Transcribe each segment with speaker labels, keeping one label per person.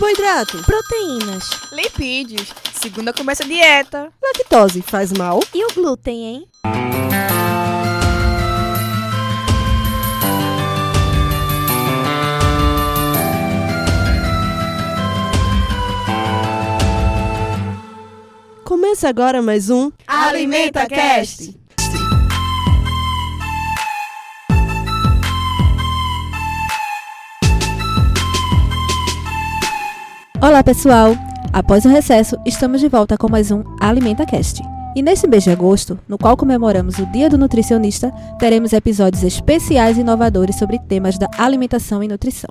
Speaker 1: Carboidrato,
Speaker 2: Proteínas.
Speaker 3: Lipídios. Segunda começa a dieta.
Speaker 1: lactose faz mal?
Speaker 2: E o glúten, hein?
Speaker 1: Começa agora mais um
Speaker 3: Alimenta Cast.
Speaker 4: Olá, pessoal! Após o recesso, estamos de volta com mais um Alimenta Cast. E neste mês de agosto, no qual comemoramos o Dia do Nutricionista, teremos episódios especiais e inovadores sobre temas da alimentação e nutrição.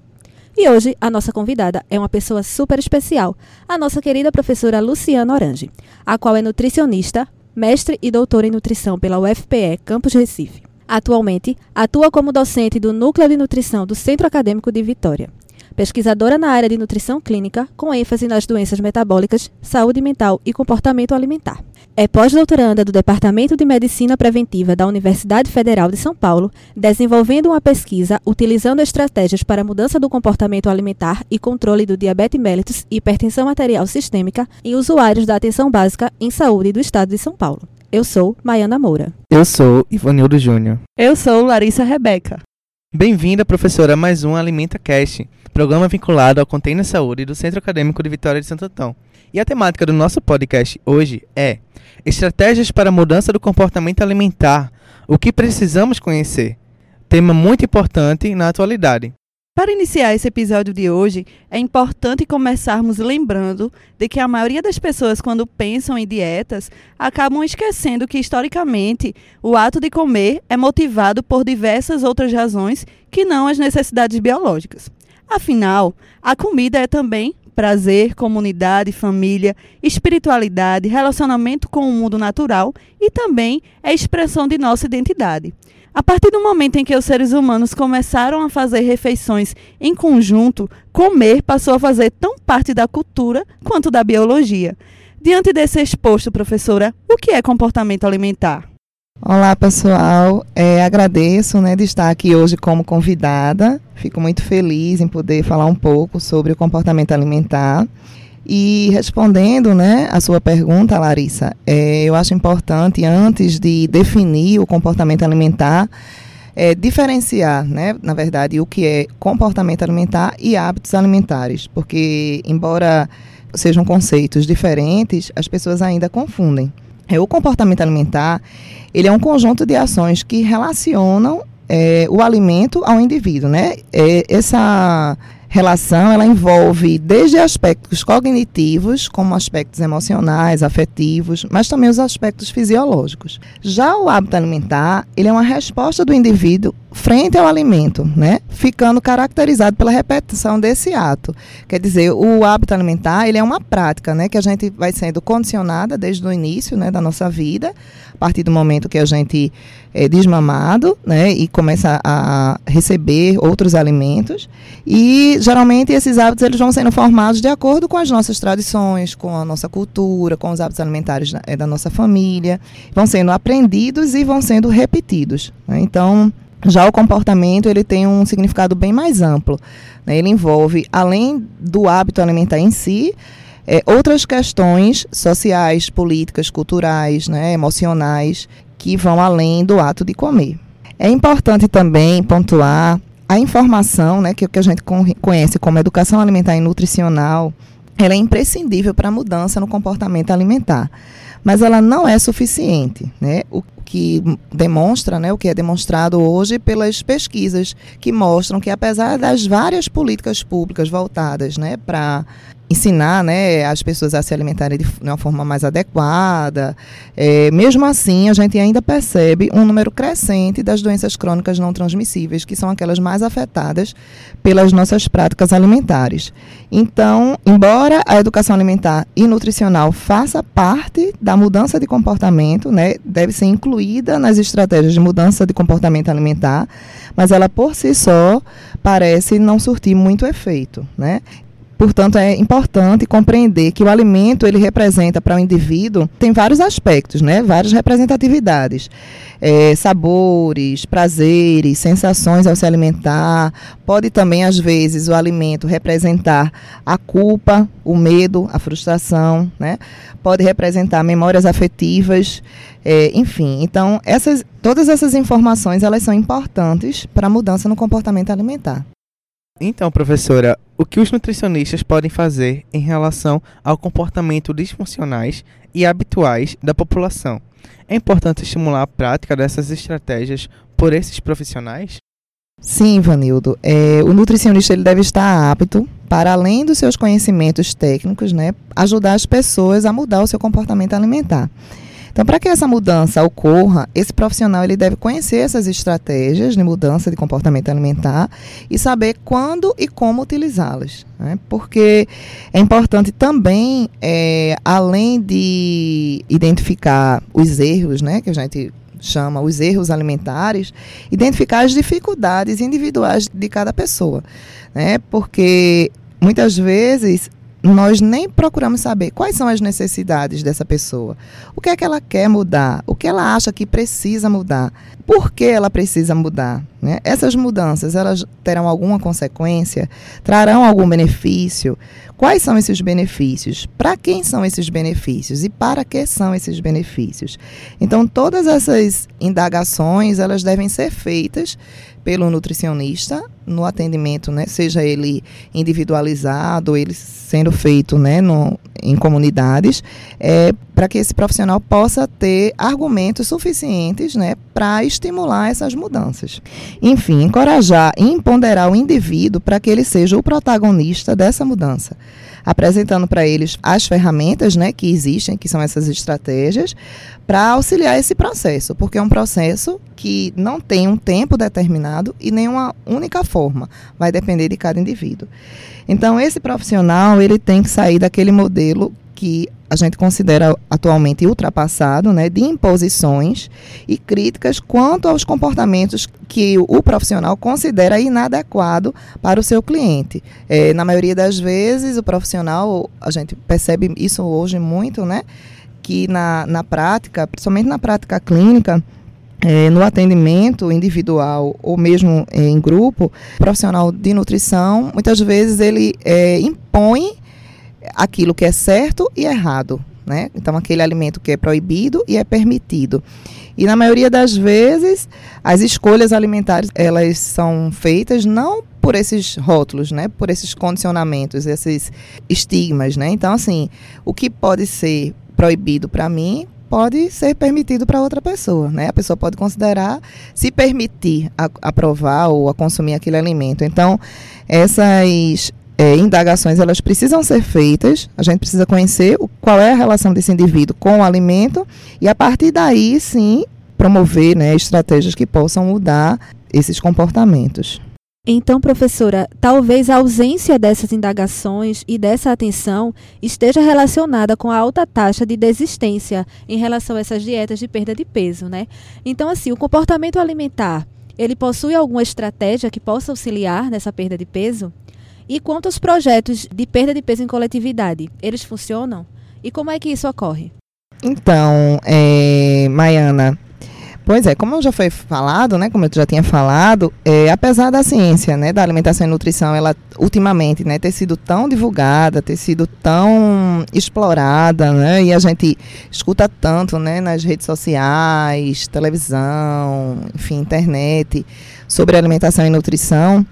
Speaker 4: E hoje, a nossa convidada é uma pessoa super especial, a nossa querida professora Luciana Orange, a qual é nutricionista, mestre e doutora em nutrição pela UFPE Campus Recife. Atualmente, atua como docente do Núcleo de Nutrição do Centro Acadêmico de Vitória pesquisadora na área de nutrição clínica, com ênfase nas doenças metabólicas, saúde mental e comportamento alimentar. É pós-doutoranda do Departamento de Medicina Preventiva da Universidade Federal de São Paulo, desenvolvendo uma pesquisa utilizando estratégias para mudança do comportamento alimentar e controle do diabetes mellitus e hipertensão arterial sistêmica em usuários da atenção básica em saúde do estado de São Paulo. Eu sou Maiana Moura.
Speaker 5: Eu sou Ivanildo Júnior.
Speaker 1: Eu sou Larissa Rebeca.
Speaker 5: Bem-vinda, professora, a mais um Alimenta Cast, programa vinculado ao Container Saúde do Centro Acadêmico de Vitória de Santo Antão. E a temática do nosso podcast hoje é Estratégias para a Mudança do Comportamento Alimentar, o que precisamos conhecer. Tema muito importante na atualidade.
Speaker 1: Para iniciar esse episódio de hoje, é importante começarmos lembrando de que a maioria das pessoas, quando pensam em dietas, acabam esquecendo que, historicamente, o ato de comer é motivado por diversas outras razões que não as necessidades biológicas. Afinal, a comida é também prazer, comunidade, família, espiritualidade, relacionamento com o mundo natural e também é expressão de nossa identidade. A partir do momento em que os seres humanos começaram a fazer refeições em conjunto, comer passou a fazer tão parte da cultura quanto da biologia. Diante desse exposto, professora, o que é comportamento alimentar?
Speaker 6: Olá, pessoal. É, agradeço né, de estar aqui hoje como convidada. Fico muito feliz em poder falar um pouco sobre o comportamento alimentar. E respondendo né, a sua pergunta, Larissa, é, eu acho importante, antes de definir o comportamento alimentar, é, diferenciar, né, na verdade, o que é comportamento alimentar e hábitos alimentares. Porque, embora sejam conceitos diferentes, as pessoas ainda confundem. É, o comportamento alimentar ele é um conjunto de ações que relacionam é, o alimento ao indivíduo, né? É, essa relação ela envolve desde aspectos cognitivos, como aspectos emocionais, afetivos, mas também os aspectos fisiológicos. Já o hábito alimentar, ele é uma resposta do indivíduo frente ao alimento, né? Ficando caracterizado pela repetição desse ato. Quer dizer, o hábito alimentar, ele é uma prática, né, que a gente vai sendo condicionada desde o início, né, da nossa vida, a partir do momento que a gente é desmamado, né, e começa a receber outros alimentos. E geralmente esses hábitos eles vão sendo formados de acordo com as nossas tradições, com a nossa cultura, com os hábitos alimentares da, é, da nossa família, vão sendo aprendidos e vão sendo repetidos. Né? Então já o comportamento ele tem um significado bem mais amplo. Né? Ele envolve, além do hábito alimentar em si, é, outras questões sociais, políticas, culturais, né, emocionais, que vão além do ato de comer. É importante também pontuar a informação, né, que, que a gente conhece como educação alimentar e nutricional, ela é imprescindível para a mudança no comportamento alimentar. Mas ela não é suficiente. Né? O que demonstra, né, o que é demonstrado hoje pelas pesquisas que mostram que apesar das várias políticas públicas voltadas né, para ensinar né, as pessoas a se alimentarem de uma forma mais adequada. É, mesmo assim, a gente ainda percebe um número crescente das doenças crônicas não transmissíveis, que são aquelas mais afetadas pelas nossas práticas alimentares. Então, embora a educação alimentar e nutricional faça parte da mudança de comportamento, né, deve ser incluída nas estratégias de mudança de comportamento alimentar, mas ela por si só parece não surtir muito efeito, né? Portanto, é importante compreender que o alimento ele representa para o indivíduo tem vários aspectos, né? Várias representatividades, é, sabores, prazeres, sensações ao se alimentar. Pode também às vezes o alimento representar a culpa, o medo, a frustração, né? Pode representar memórias afetivas, é, enfim. Então, essas, todas essas informações elas são importantes para a mudança no comportamento alimentar.
Speaker 5: Então, professora, o que os nutricionistas podem fazer em relação ao comportamento disfuncionais e habituais da população? É importante estimular a prática dessas estratégias por esses profissionais?
Speaker 6: Sim, Vanildo. É, o nutricionista ele deve estar apto, para além dos seus conhecimentos técnicos, né, ajudar as pessoas a mudar o seu comportamento alimentar. Então, para que essa mudança ocorra, esse profissional ele deve conhecer essas estratégias de mudança de comportamento alimentar e saber quando e como utilizá-las. Né? Porque é importante também, é, além de identificar os erros, né, que a gente chama os erros alimentares, identificar as dificuldades individuais de cada pessoa, né? Porque muitas vezes nós nem procuramos saber quais são as necessidades dessa pessoa. O que é que ela quer mudar? O que ela acha que precisa mudar? Por que ela precisa mudar? Né? Essas mudanças, elas terão alguma consequência? Trarão algum benefício? Quais são esses benefícios? Para quem são esses benefícios? E para que são esses benefícios? Então, todas essas indagações, elas devem ser feitas pelo nutricionista no atendimento, né, seja ele individualizado, ele sendo feito né, no, em comunidades, é, para que esse profissional possa ter argumentos suficientes né, para estimular essas mudanças. Enfim, encorajar e empoderar o indivíduo para que ele seja o protagonista dessa mudança apresentando para eles as ferramentas né, que existem, que são essas estratégias, para auxiliar esse processo, porque é um processo que não tem um tempo determinado e nem uma única forma, vai depender de cada indivíduo. Então, esse profissional ele tem que sair daquele modelo que a gente considera atualmente ultrapassado, né, de imposições e críticas quanto aos comportamentos que o profissional considera inadequado para o seu cliente. É, na maioria das vezes, o profissional, a gente percebe isso hoje muito, né, que na, na prática, principalmente na prática clínica, é, no atendimento individual ou mesmo é, em grupo, o profissional de nutrição, muitas vezes ele é, impõe aquilo que é certo e errado. Né? Então, aquele alimento que é proibido e é permitido. E na maioria das vezes, as escolhas alimentares elas são feitas não por esses rótulos, né? Por esses condicionamentos, esses estigmas, né? Então, assim, o que pode ser proibido para mim pode ser permitido para outra pessoa, né? A pessoa pode considerar se permitir a, a provar ou a consumir aquele alimento. Então, essas é, indagações elas precisam ser feitas, a gente precisa conhecer o, qual é a relação desse indivíduo com o alimento e a partir daí sim promover né, estratégias que possam mudar esses comportamentos.
Speaker 4: Então, professora, talvez a ausência dessas indagações e dessa atenção esteja relacionada com a alta taxa de desistência em relação a essas dietas de perda de peso, né? Então, assim, o comportamento alimentar, ele possui alguma estratégia que possa auxiliar nessa perda de peso? E quanto aos projetos de perda de peso em coletividade, eles funcionam? E como é que isso ocorre?
Speaker 6: Então, é, Maiana, Pois é, como já foi falado, né, como eu já tinha falado, é, apesar da ciência, né, da alimentação e nutrição, ela ultimamente, né, ter sido tão divulgada, ter sido tão explorada, né, e a gente escuta tanto, né, nas redes sociais, televisão, enfim, internet, sobre alimentação e nutrição,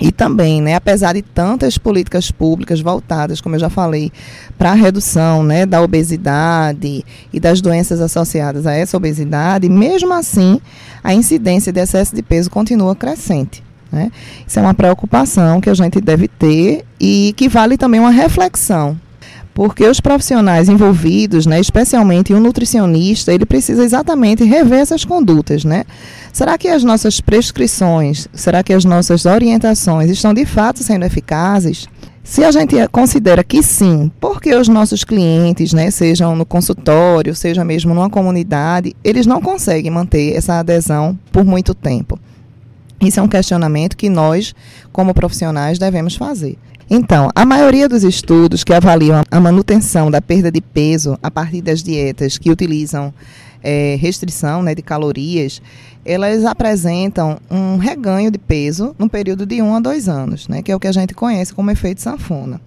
Speaker 6: e também, né, apesar de tantas políticas públicas voltadas, como eu já falei, para a redução né, da obesidade e das doenças associadas a essa obesidade, mesmo assim, a incidência de excesso de peso continua crescente. Né? Isso é uma preocupação que a gente deve ter e que vale também uma reflexão porque os profissionais envolvidos, né, especialmente o nutricionista, ele precisa exatamente rever essas condutas, né? Será que as nossas prescrições, será que as nossas orientações estão de fato sendo eficazes? Se a gente considera que sim, porque os nossos clientes, né, sejam no consultório, seja mesmo numa comunidade, eles não conseguem manter essa adesão por muito tempo. Isso é um questionamento que nós, como profissionais, devemos fazer. Então, a maioria dos estudos que avaliam a manutenção da perda de peso a partir das dietas que utilizam é, restrição né, de calorias, elas apresentam um reganho de peso no período de um a dois anos, né, que é o que a gente conhece como efeito sanfona.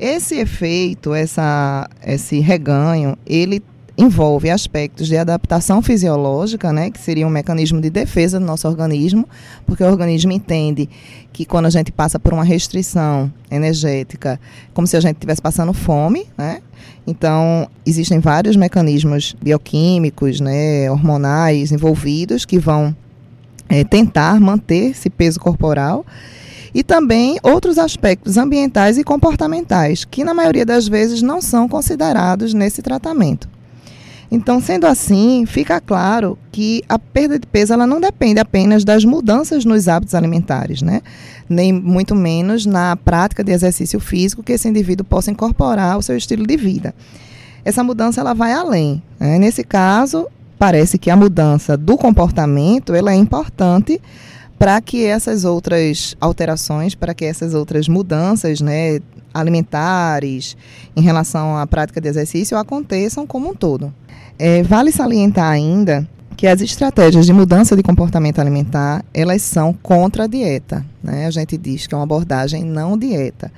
Speaker 6: Esse efeito, essa, esse reganho, ele envolve aspectos de adaptação fisiológica, né, que seria um mecanismo de defesa do nosso organismo, porque o organismo entende que quando a gente passa por uma restrição energética, como se a gente estivesse passando fome, né? Então, existem vários mecanismos bioquímicos, né, hormonais envolvidos que vão é, tentar manter esse peso corporal e também outros aspectos ambientais e comportamentais, que na maioria das vezes não são considerados nesse tratamento. Então, sendo assim, fica claro que a perda de peso ela não depende apenas das mudanças nos hábitos alimentares, né? nem muito menos na prática de exercício físico que esse indivíduo possa incorporar ao seu estilo de vida. Essa mudança ela vai além. Né? Nesse caso, parece que a mudança do comportamento ela é importante para que essas outras alterações, para que essas outras mudanças né, alimentares em relação à prática de exercício aconteçam como um todo. É, vale salientar ainda que as estratégias de mudança de comportamento alimentar, elas são contra a dieta. Né? A gente diz que é uma abordagem não dieta.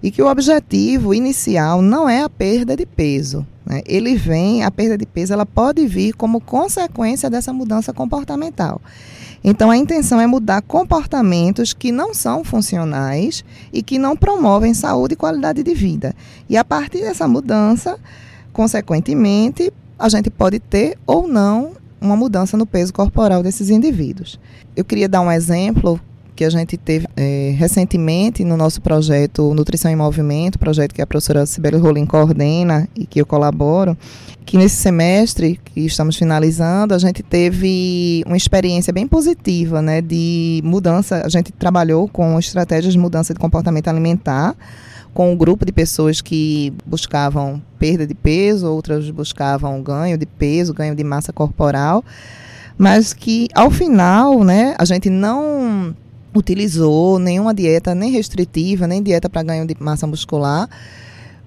Speaker 6: E que o objetivo inicial não é a perda de peso. Né? Ele vem, a perda de peso, ela pode vir como consequência dessa mudança comportamental. Então, a intenção é mudar comportamentos que não são funcionais e que não promovem saúde e qualidade de vida. E a partir dessa mudança, consequentemente, a gente pode ter ou não uma mudança no peso corporal desses indivíduos. Eu queria dar um exemplo que a gente teve é, recentemente no nosso projeto Nutrição em Movimento, projeto que a professora Sibeli Rolim coordena e que eu colaboro, que nesse semestre que estamos finalizando, a gente teve uma experiência bem positiva, né, de mudança, a gente trabalhou com estratégias de mudança de comportamento alimentar, com um grupo de pessoas que buscavam perda de peso, outras buscavam ganho de peso, ganho de massa corporal, mas que ao final, né, a gente não utilizou nenhuma dieta nem restritiva, nem dieta para ganho de massa muscular,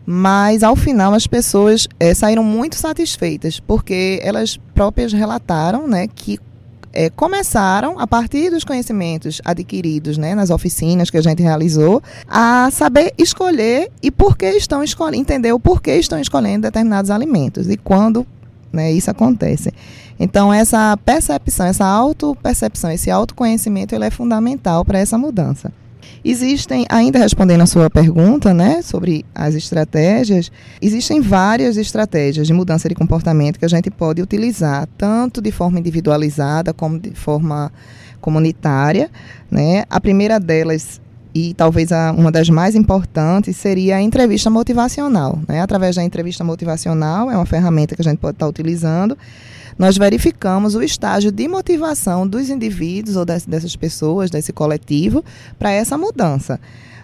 Speaker 6: mas ao final as pessoas é, saíram muito satisfeitas, porque elas próprias relataram né, que é, começaram, a partir dos conhecimentos adquiridos né, nas oficinas que a gente realizou, a saber escolher e por que estão escolhendo, entender o porquê estão escolhendo determinados alimentos e quando né, isso acontece. Então, essa percepção, essa autopercepção, esse autoconhecimento, ele é fundamental para essa mudança. Existem, ainda respondendo a sua pergunta, né, sobre as estratégias, existem várias estratégias de mudança de comportamento que a gente pode utilizar, tanto de forma individualizada como de forma comunitária, né? A primeira delas e talvez a, uma das mais importantes seria a entrevista motivacional, né? Através da entrevista motivacional, é uma ferramenta que a gente pode estar utilizando nós verificamos o estágio de motivação dos indivíduos ou dessas pessoas, desse coletivo, para essa mudança.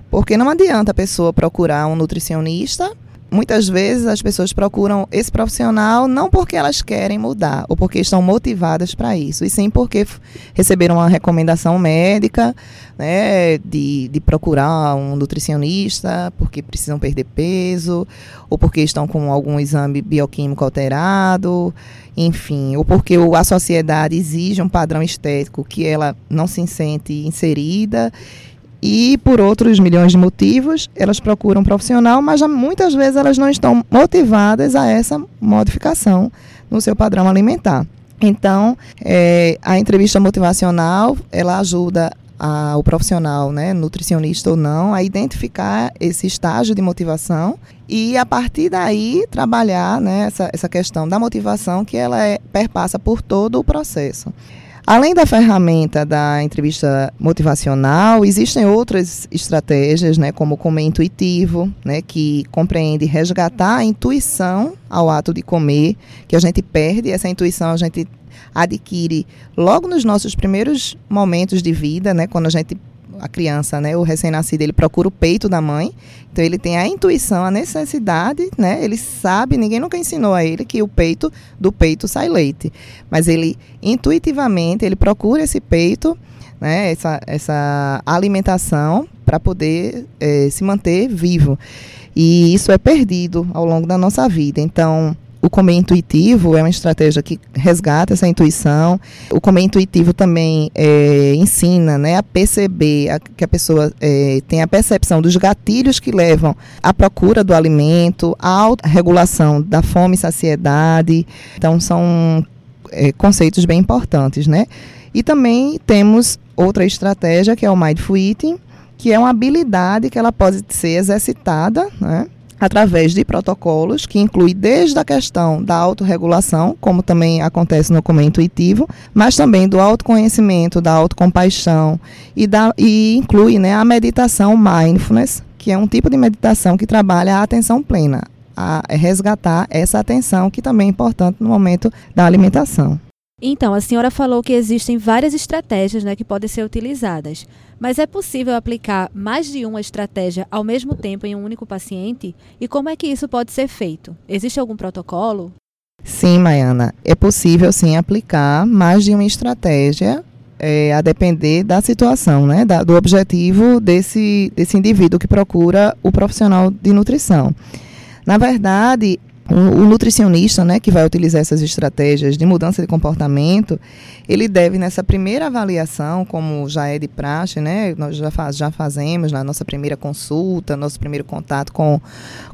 Speaker 6: Porque não adianta a pessoa procurar um nutricionista muitas vezes as pessoas procuram esse profissional não porque elas querem mudar ou porque estão motivadas para isso, e sim porque receberam uma recomendação médica né, de, de procurar um nutricionista porque precisam perder peso, ou porque estão com algum exame bioquímico alterado enfim, ou porque a sociedade exige um padrão estético que ela não se sente inserida e por outros milhões de motivos, elas procuram um profissional, mas já, muitas vezes elas não estão motivadas a essa modificação no seu padrão alimentar. Então, é, a entrevista motivacional, ela ajuda a, o profissional, né, nutricionista ou não, a identificar esse estágio de motivação e a partir daí trabalhar né, essa, essa questão da motivação que ela é, perpassa por todo o processo. Além da ferramenta da entrevista motivacional, existem outras estratégias, né, como o comer intuitivo, né, que compreende resgatar a intuição ao ato de comer, que a gente perde essa intuição, a gente adquire logo nos nossos primeiros momentos de vida, né, quando a gente a criança, né, o recém-nascido, ele procura o peito da mãe. Então ele tem a intuição, a necessidade, né? Ele sabe, ninguém nunca ensinou a ele que o peito do peito sai leite, mas ele intuitivamente ele procura esse peito né, essa, essa alimentação para poder é, se manter vivo. E isso é perdido ao longo da nossa vida. Então, o comer intuitivo é uma estratégia que resgata essa intuição. O comer intuitivo também é, ensina né, a perceber a, que a pessoa é, tem a percepção dos gatilhos que levam à procura do alimento, à autorregulação da fome e saciedade. Então, são é, conceitos bem importantes, né? E também temos outra estratégia que é o Mindful Eating, que é uma habilidade que ela pode ser exercitada, né? Através de protocolos que inclui desde a questão da autorregulação, como também acontece no comer intuitivo, mas também do autoconhecimento, da autocompaixão e, da, e inclui né, a meditação mindfulness, que é um tipo de meditação que trabalha a atenção plena, a resgatar essa atenção que também é importante no momento da alimentação.
Speaker 4: Então, a senhora falou que existem várias estratégias né, que podem ser utilizadas, mas é possível aplicar mais de uma estratégia ao mesmo tempo em um único paciente? E como é que isso pode ser feito? Existe algum protocolo?
Speaker 6: Sim, Maiana, é possível sim aplicar mais de uma estratégia é, a depender da situação, né, da, do objetivo desse, desse indivíduo que procura o profissional de nutrição. Na verdade, o, nutricionista, né, que vai utilizar essas estratégias de mudança de comportamento, ele deve nessa primeira avaliação, como já é de praxe, né, nós já, faz, já fazemos na nossa primeira consulta, nosso primeiro contato com,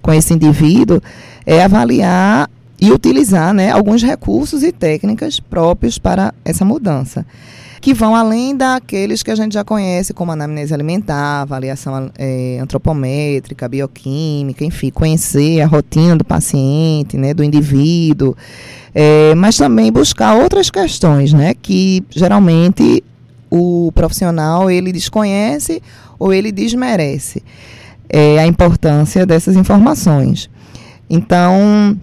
Speaker 6: com esse indivíduo, é avaliar e utilizar, né, alguns recursos e técnicas próprios para essa mudança que vão além daqueles que a gente já conhece, como anamnese alimentar, avaliação é, antropométrica, bioquímica, enfim, conhecer a rotina do paciente, né, do indivíduo, é, mas também buscar outras questões, né, que geralmente o profissional ele desconhece ou ele desmerece é, a importância dessas informações. Então,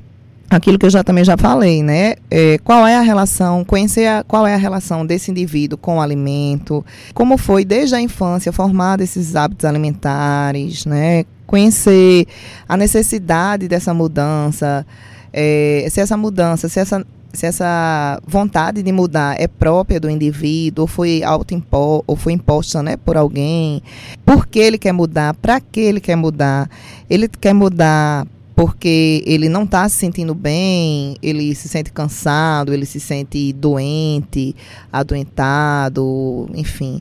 Speaker 6: aquilo que eu já também já falei, né? É, qual é a relação, conhecer a, qual é a relação desse indivíduo com o alimento, como foi desde a infância formado esses hábitos alimentares, né? Conhecer a necessidade dessa mudança, é, se essa mudança, se essa se essa vontade de mudar é própria do indivíduo, ou foi autoimposta, ou foi imposta né, por alguém, por que ele quer mudar, para que ele quer mudar. Ele quer mudar porque ele não está se sentindo bem, ele se sente cansado, ele se sente doente, adoentado, enfim.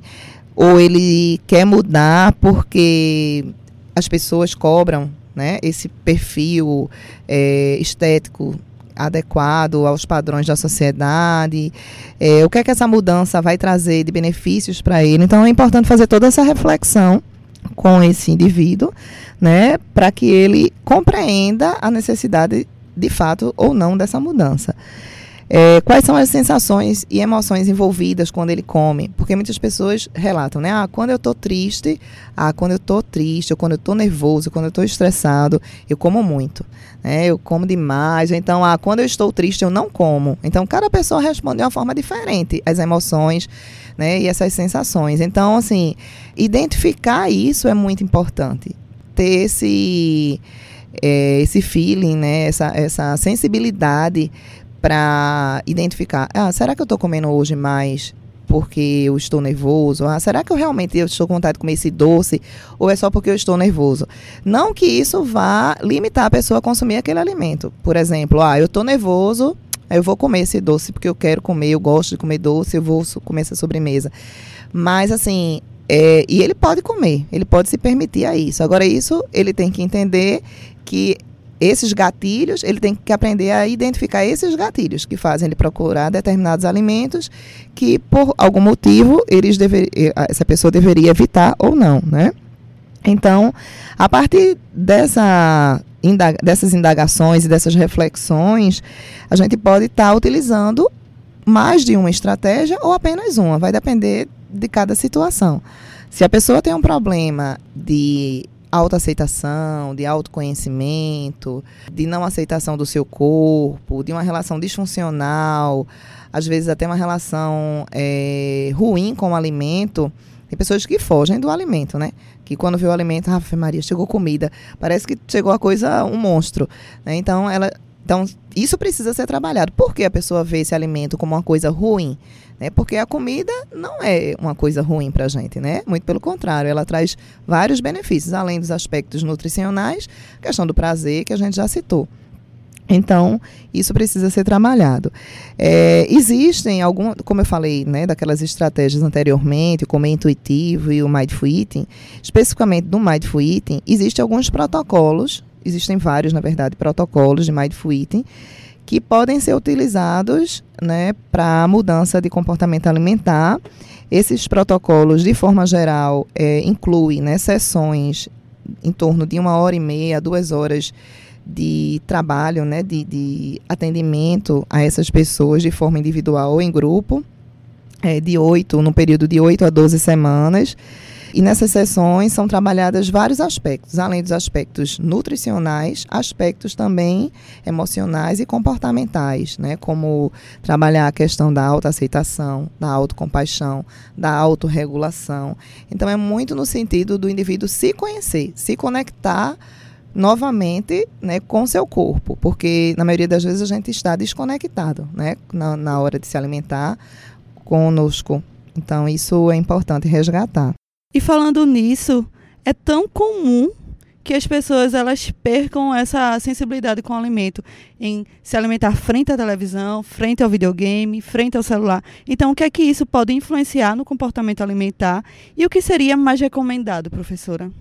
Speaker 6: Ou ele quer mudar porque as pessoas cobram né, esse perfil é, estético adequado aos padrões da sociedade, é, o que é que essa mudança vai trazer de benefícios para ele. Então é importante fazer toda essa reflexão com esse indivíduo, né, para que ele compreenda a necessidade de fato ou não dessa mudança. É, quais são as sensações e emoções envolvidas quando ele come? Porque muitas pessoas relatam, né? Ah, quando eu estou triste, ah, quando eu estou triste, ou quando eu estou nervoso, quando eu estou estressado, eu como muito. Né? Eu como demais. Então, ah, quando eu estou triste, eu não como. Então, cada pessoa responde de uma forma diferente às emoções né? e essas sensações. Então, assim, identificar isso é muito importante. Ter esse. É, esse feeling, né, essa, essa sensibilidade para identificar, ah, será que eu estou comendo hoje mais porque eu estou nervoso? Ah, será que eu realmente eu estou com vontade de comer esse doce ou é só porque eu estou nervoso? Não que isso vá limitar a pessoa a consumir aquele alimento. Por exemplo, ah, eu estou nervoso, eu vou comer esse doce porque eu quero comer, eu gosto de comer doce, eu vou comer essa sobremesa. Mas assim, é, e ele pode comer, ele pode se permitir a isso. Agora, isso ele tem que entender que esses gatilhos, ele tem que aprender a identificar esses gatilhos que fazem ele procurar determinados alimentos que, por algum motivo, eles dever, essa pessoa deveria evitar ou não, né? Então, a partir dessa, dessas indagações e dessas reflexões, a gente pode estar tá utilizando mais de uma estratégia ou apenas uma, vai depender de cada situação. Se a pessoa tem um problema de autoaceitação, de autoconhecimento, de não aceitação do seu corpo, de uma relação disfuncional, às vezes até uma relação é, ruim com o alimento. Tem pessoas que fogem do alimento, né? Que quando vê o alimento, ah, Maria, chegou comida. Parece que chegou a coisa, um monstro. Né? Então, ela Então, isso precisa ser trabalhado. Por que a pessoa vê esse alimento como uma coisa ruim? Né? Porque a comida não é uma coisa ruim para a gente, né? Muito pelo contrário, ela traz vários benefícios, além dos aspectos nutricionais, questão do prazer, que a gente já citou. Então, isso precisa ser trabalhado. É, existem algum, como eu falei, né, daquelas estratégias anteriormente, como é intuitivo e o Mindful Eating, especificamente do Mindful Eating, existem alguns protocolos, existem vários, na verdade, protocolos de Mindful Eating, que podem ser utilizados né, para mudança de comportamento alimentar. Esses protocolos, de forma geral, é, incluem né, sessões em torno de uma hora e meia, duas horas de trabalho, né, de, de atendimento a essas pessoas de forma individual ou em grupo, é, de 8, no período de 8 a 12 semanas. E nessas sessões são trabalhados vários aspectos, além dos aspectos nutricionais, aspectos também emocionais e comportamentais, né? como trabalhar a questão da autoaceitação, da autocompaixão, da autorregulação. Então é muito no sentido do indivíduo se conhecer, se conectar novamente né, com seu corpo, porque na maioria das vezes a gente está desconectado né, na, na hora de se alimentar conosco. Então, isso é importante resgatar.
Speaker 1: E falando nisso, é tão comum que as pessoas elas percam essa sensibilidade com o alimento em se alimentar frente à televisão, frente ao videogame, frente ao celular. Então, o que é que isso pode influenciar no comportamento alimentar e o que seria mais recomendado, professora?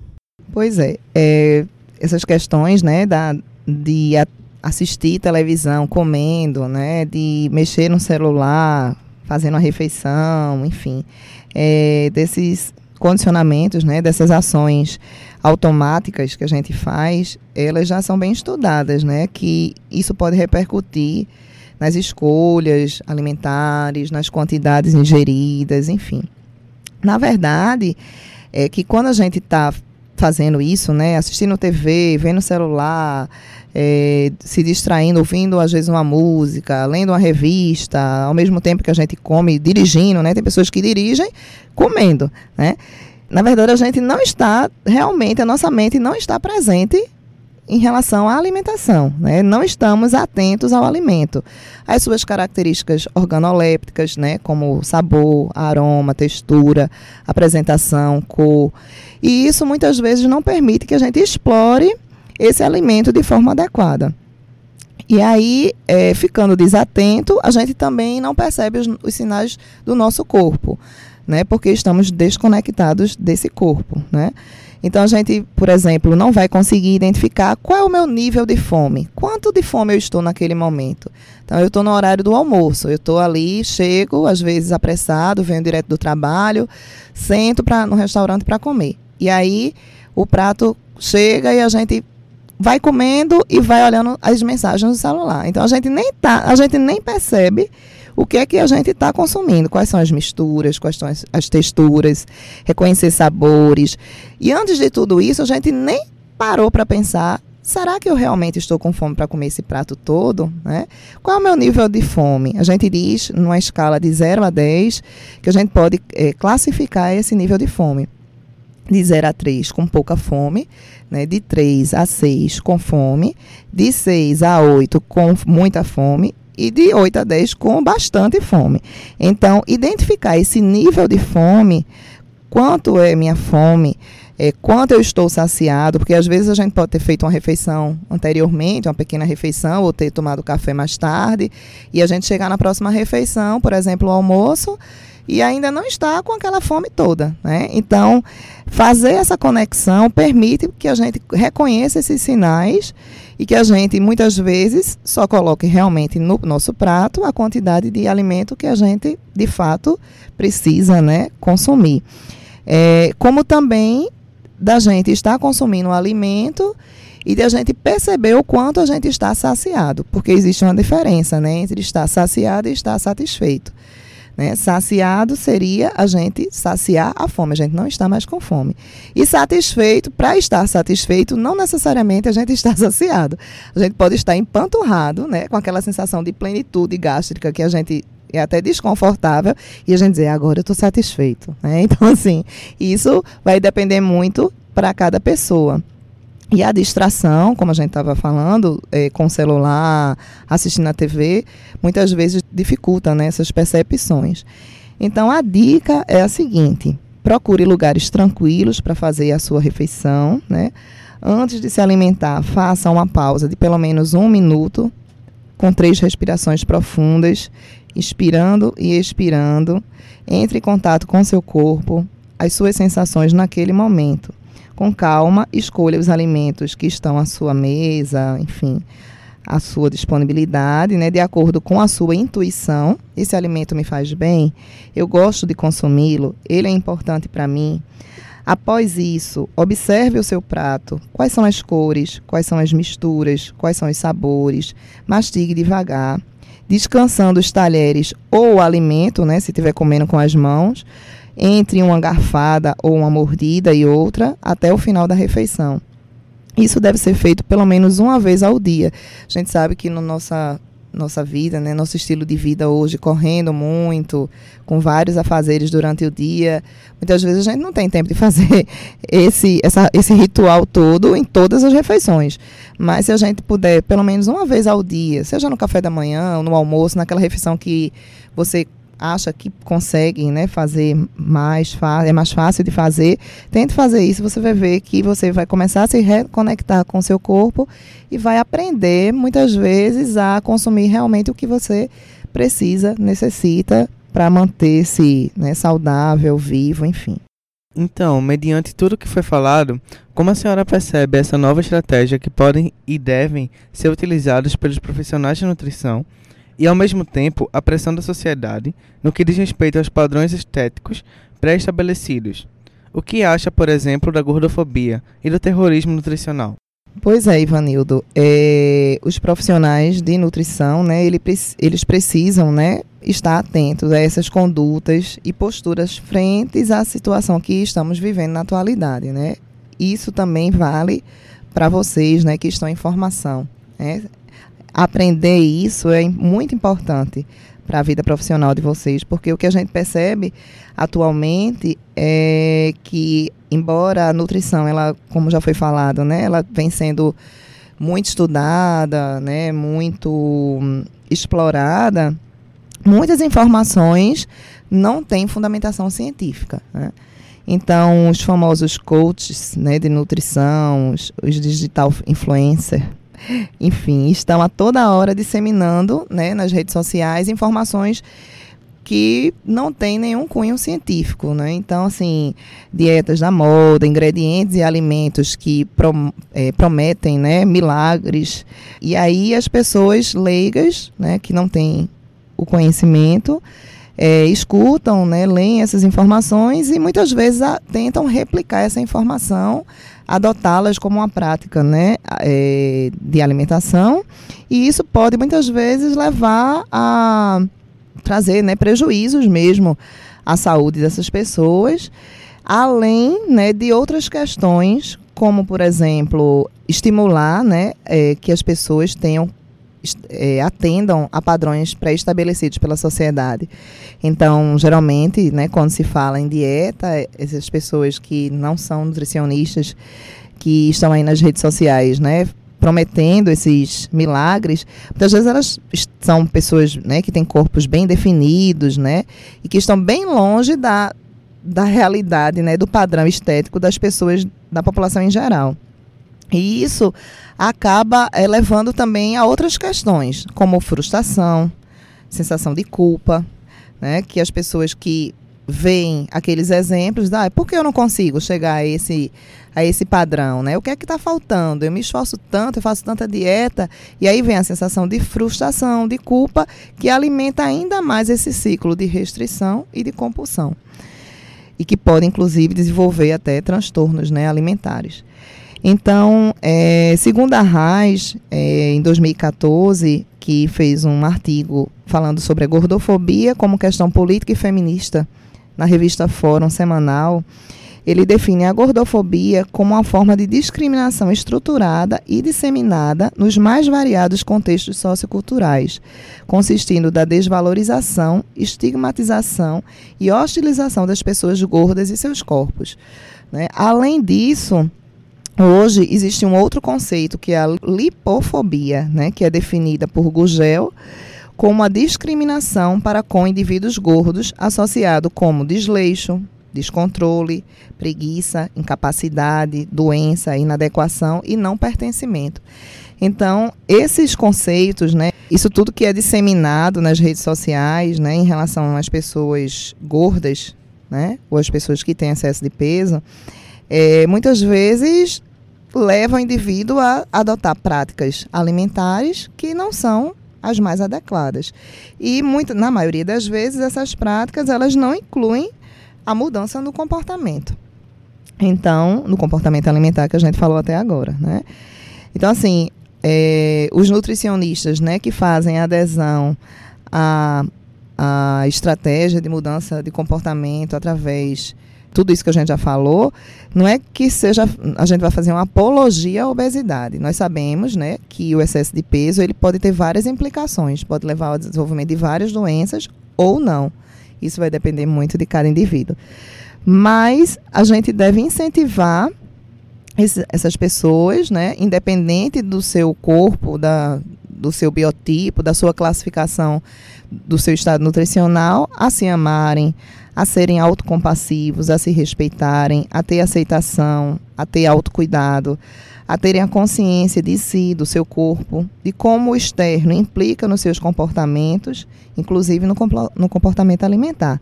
Speaker 6: Pois é, é essas questões, né, da, de assistir televisão comendo, né, de mexer no celular, fazendo a refeição, enfim, é, desses condicionamentos, né, dessas ações automáticas que a gente faz, elas já são bem estudadas, né, que isso pode repercutir nas escolhas alimentares, nas quantidades ingeridas, enfim. Na verdade, é que quando a gente está fazendo isso, né? Assistindo TV, vendo celular, é, se distraindo, ouvindo às vezes uma música, lendo uma revista, ao mesmo tempo que a gente come, dirigindo, né? Tem pessoas que dirigem comendo, né? Na verdade, a gente não está realmente, a nossa mente não está presente em relação à alimentação, né? Não estamos atentos ao alimento. As suas características organolépticas, né? Como sabor, aroma, textura, apresentação, cor. E isso muitas vezes não permite que a gente explore esse alimento de forma adequada. E aí, é, ficando desatento, a gente também não percebe os, os, sinais do nosso corpo, né? Porque estamos desconectados desse corpo, né? Então a gente, por exemplo, não vai conseguir identificar qual é o meu nível de fome, quanto de fome eu estou naquele momento. Então eu estou no horário do almoço, eu estou ali, chego, às vezes apressado, venho direto do trabalho, sento pra, no restaurante para comer. E aí o prato chega e a gente vai comendo e vai olhando as mensagens do celular. Então a gente nem tá, a gente nem percebe o que é que a gente está consumindo, quais são as misturas, quais são as, as texturas, reconhecer sabores. E antes de tudo isso, a gente nem parou para pensar será que eu realmente estou com fome para comer esse prato todo? Né? Qual é o meu nível de fome? A gente diz, numa escala de 0 a 10, que a gente pode é, classificar esse nível de fome. De 0 a 3, com pouca fome, né? de 3 a 6, com fome, de 6 a 8, com muita fome, e de 8 a 10 com bastante fome. Então, identificar esse nível de fome, quanto é minha fome, é, quanto eu estou saciado, porque às vezes a gente pode ter feito uma refeição anteriormente, uma pequena refeição, ou ter tomado café mais tarde, e a gente chegar na próxima refeição, por exemplo, o almoço, e ainda não está com aquela fome toda. Né? Então, fazer essa conexão permite que a gente reconheça esses sinais e que a gente muitas vezes só coloque realmente no nosso prato a quantidade de alimento que a gente de fato precisa né, consumir. É, como também da gente estar consumindo alimento e de a gente perceber o quanto a gente está saciado, porque existe uma diferença né, entre estar saciado e estar satisfeito. Né? Saciado seria a gente saciar a fome, a gente não está mais com fome. E satisfeito, para estar satisfeito, não necessariamente a gente está saciado. A gente pode estar empanturrado, né? com aquela sensação de plenitude gástrica que a gente é até desconfortável e a gente dizer, agora eu estou satisfeito. Né? Então, assim, isso vai depender muito para cada pessoa. E a distração, como a gente estava falando, é, com o celular, assistindo a TV, muitas vezes dificulta né, essas percepções. Então, a dica é a seguinte: procure lugares tranquilos para fazer a sua refeição. Né? Antes de se alimentar, faça uma pausa de pelo menos um minuto, com três respirações profundas, inspirando e expirando. Entre em contato com seu corpo, as suas sensações naquele momento com calma, escolha os alimentos que estão à sua mesa, enfim, à sua disponibilidade, né, de acordo com a sua intuição. Esse alimento me faz bem, eu gosto de consumi-lo, ele é importante para mim. Após isso, observe o seu prato. Quais são as cores, quais são as misturas, quais são os sabores. Mastigue devagar, descansando os talheres ou o alimento, né, se estiver comendo com as mãos entre uma garfada ou uma mordida e outra até o final da refeição. Isso deve ser feito pelo menos uma vez ao dia. A gente sabe que no nossa nossa vida, né, nosso estilo de vida hoje, correndo muito, com vários afazeres durante o dia, muitas vezes a gente não tem tempo de fazer esse, essa, esse ritual todo em todas as refeições. Mas se a gente puder, pelo menos uma vez ao dia, seja no café da manhã ou no almoço, naquela refeição que você acha que consegue né, fazer mais é mais fácil de fazer, tente fazer isso, você vai ver que você vai começar a se reconectar com o seu corpo e vai aprender muitas vezes a consumir realmente o que você precisa, necessita para manter-se né, saudável, vivo, enfim.
Speaker 5: Então, mediante tudo que foi falado, como a senhora percebe essa nova estratégia que podem e devem ser utilizadas pelos profissionais de nutrição e, ao mesmo tempo, a pressão da sociedade no que diz respeito aos padrões estéticos pré-estabelecidos. O que acha, por exemplo, da gordofobia e do terrorismo nutricional?
Speaker 6: Pois é, Ivanildo. É, os profissionais de nutrição, né, ele, eles precisam né, estar atentos a essas condutas e posturas frentes à situação que estamos vivendo na atualidade. Né? Isso também vale para vocês né, que estão em formação. Né? Aprender isso é muito importante para a vida profissional de vocês, porque o que a gente percebe atualmente é que, embora a nutrição, ela, como já foi falado, né, ela vem sendo muito estudada, né, muito hum, explorada, muitas informações não têm fundamentação científica. Né? Então, os famosos coaches né, de nutrição, os, os digital influencers, enfim, estão a toda hora disseminando né, nas redes sociais informações que não têm nenhum cunho científico, né? Então, assim, dietas da moda, ingredientes e alimentos que é, prometem, né, milagres. E aí as pessoas leigas, né, que não têm o conhecimento, é, escutam, né, leem essas informações e muitas vezes a, tentam replicar essa informação adotá-las como uma prática né, é, de alimentação, e isso pode muitas vezes levar a trazer né, prejuízos mesmo à saúde dessas pessoas, além né, de outras questões, como, por exemplo, estimular né, é, que as pessoas tenham é, atendam a padrões pré-estabelecidos pela sociedade. Então, geralmente, né, quando se fala em dieta, essas pessoas que não são nutricionistas, que estão aí nas redes sociais, né, prometendo esses milagres, muitas vezes elas são pessoas né, que têm corpos bem definidos, né, e que estão bem longe da, da realidade, né, do padrão estético das pessoas, da população em geral. E isso acaba é, levando também a outras questões, como frustração, sensação de culpa, né? Que as pessoas que veem aqueles exemplos, ah, por que eu não consigo chegar a esse, a esse padrão, né? O que é que está faltando? Eu me esforço tanto, eu faço tanta dieta, e aí vem a sensação de frustração, de culpa, que alimenta ainda mais esse ciclo de restrição e de compulsão. E que pode, inclusive, desenvolver até transtornos né, alimentares. Então, é, segundo a RAIS, é, em 2014, que fez um artigo falando sobre a gordofobia como questão política e feminista na revista Fórum Semanal, ele define a gordofobia como uma forma de discriminação estruturada e disseminada nos mais variados contextos socioculturais, consistindo da desvalorização, estigmatização e hostilização das pessoas gordas e seus corpos. Né? Além disso, Hoje existe um outro conceito que é a lipofobia, né, que é definida por Gugel como a discriminação para com indivíduos gordos associado como desleixo, descontrole, preguiça, incapacidade, doença, inadequação e não pertencimento. Então, esses conceitos, né, isso tudo que é disseminado nas redes sociais, né, em relação às pessoas gordas, né, ou as pessoas que têm excesso de peso, é, muitas vezes leva o indivíduo a adotar práticas alimentares que não são as mais adequadas. E muito, na maioria das vezes essas práticas elas não incluem a mudança no comportamento. Então, no comportamento alimentar que a gente falou até agora, né? Então, assim, é, os nutricionistas, né, que fazem adesão à, à estratégia de mudança de comportamento através tudo isso que a gente já falou, não é que seja a gente vai fazer uma apologia à obesidade. Nós sabemos, né, que o excesso de peso ele pode ter várias implicações, pode levar ao desenvolvimento de várias doenças ou não. Isso vai depender muito de cada indivíduo. Mas a gente deve incentivar essas pessoas, né, independente do seu corpo, da, do seu biotipo, da sua classificação, do seu estado nutricional, a se amarem, a serem autocompassivos, a se respeitarem, a ter aceitação, a ter autocuidado, a terem a consciência de si, do seu corpo, de como o externo implica nos seus comportamentos, inclusive no, no comportamento alimentar,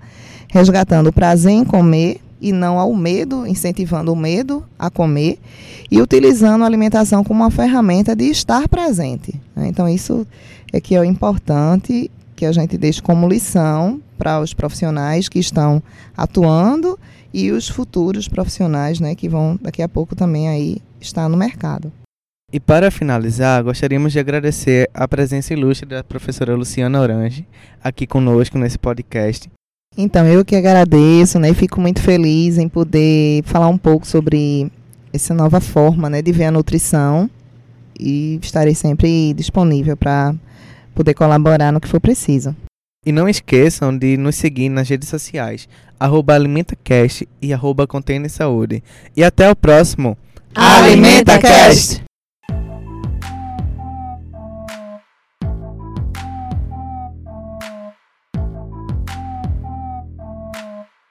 Speaker 6: resgatando o prazer em comer e não ao medo, incentivando o medo a comer e utilizando a alimentação como uma ferramenta de estar presente. Né? Então, isso é que é o importante que a gente deixe como lição para os profissionais que estão atuando e os futuros profissionais né, que vão daqui a pouco também aí está no mercado.
Speaker 5: E para finalizar, gostaríamos de agradecer a presença ilustre da professora Luciana Orange aqui conosco nesse podcast.
Speaker 6: Então, eu que agradeço, né, e fico muito feliz em poder falar um pouco sobre essa nova forma, né, de ver a nutrição e estarei sempre disponível para poder colaborar no que for preciso.
Speaker 5: E não esqueçam de nos seguir nas redes sociais, arroba AlimentaCast e arroba Saúde. E até o próximo
Speaker 3: AlimentaCast!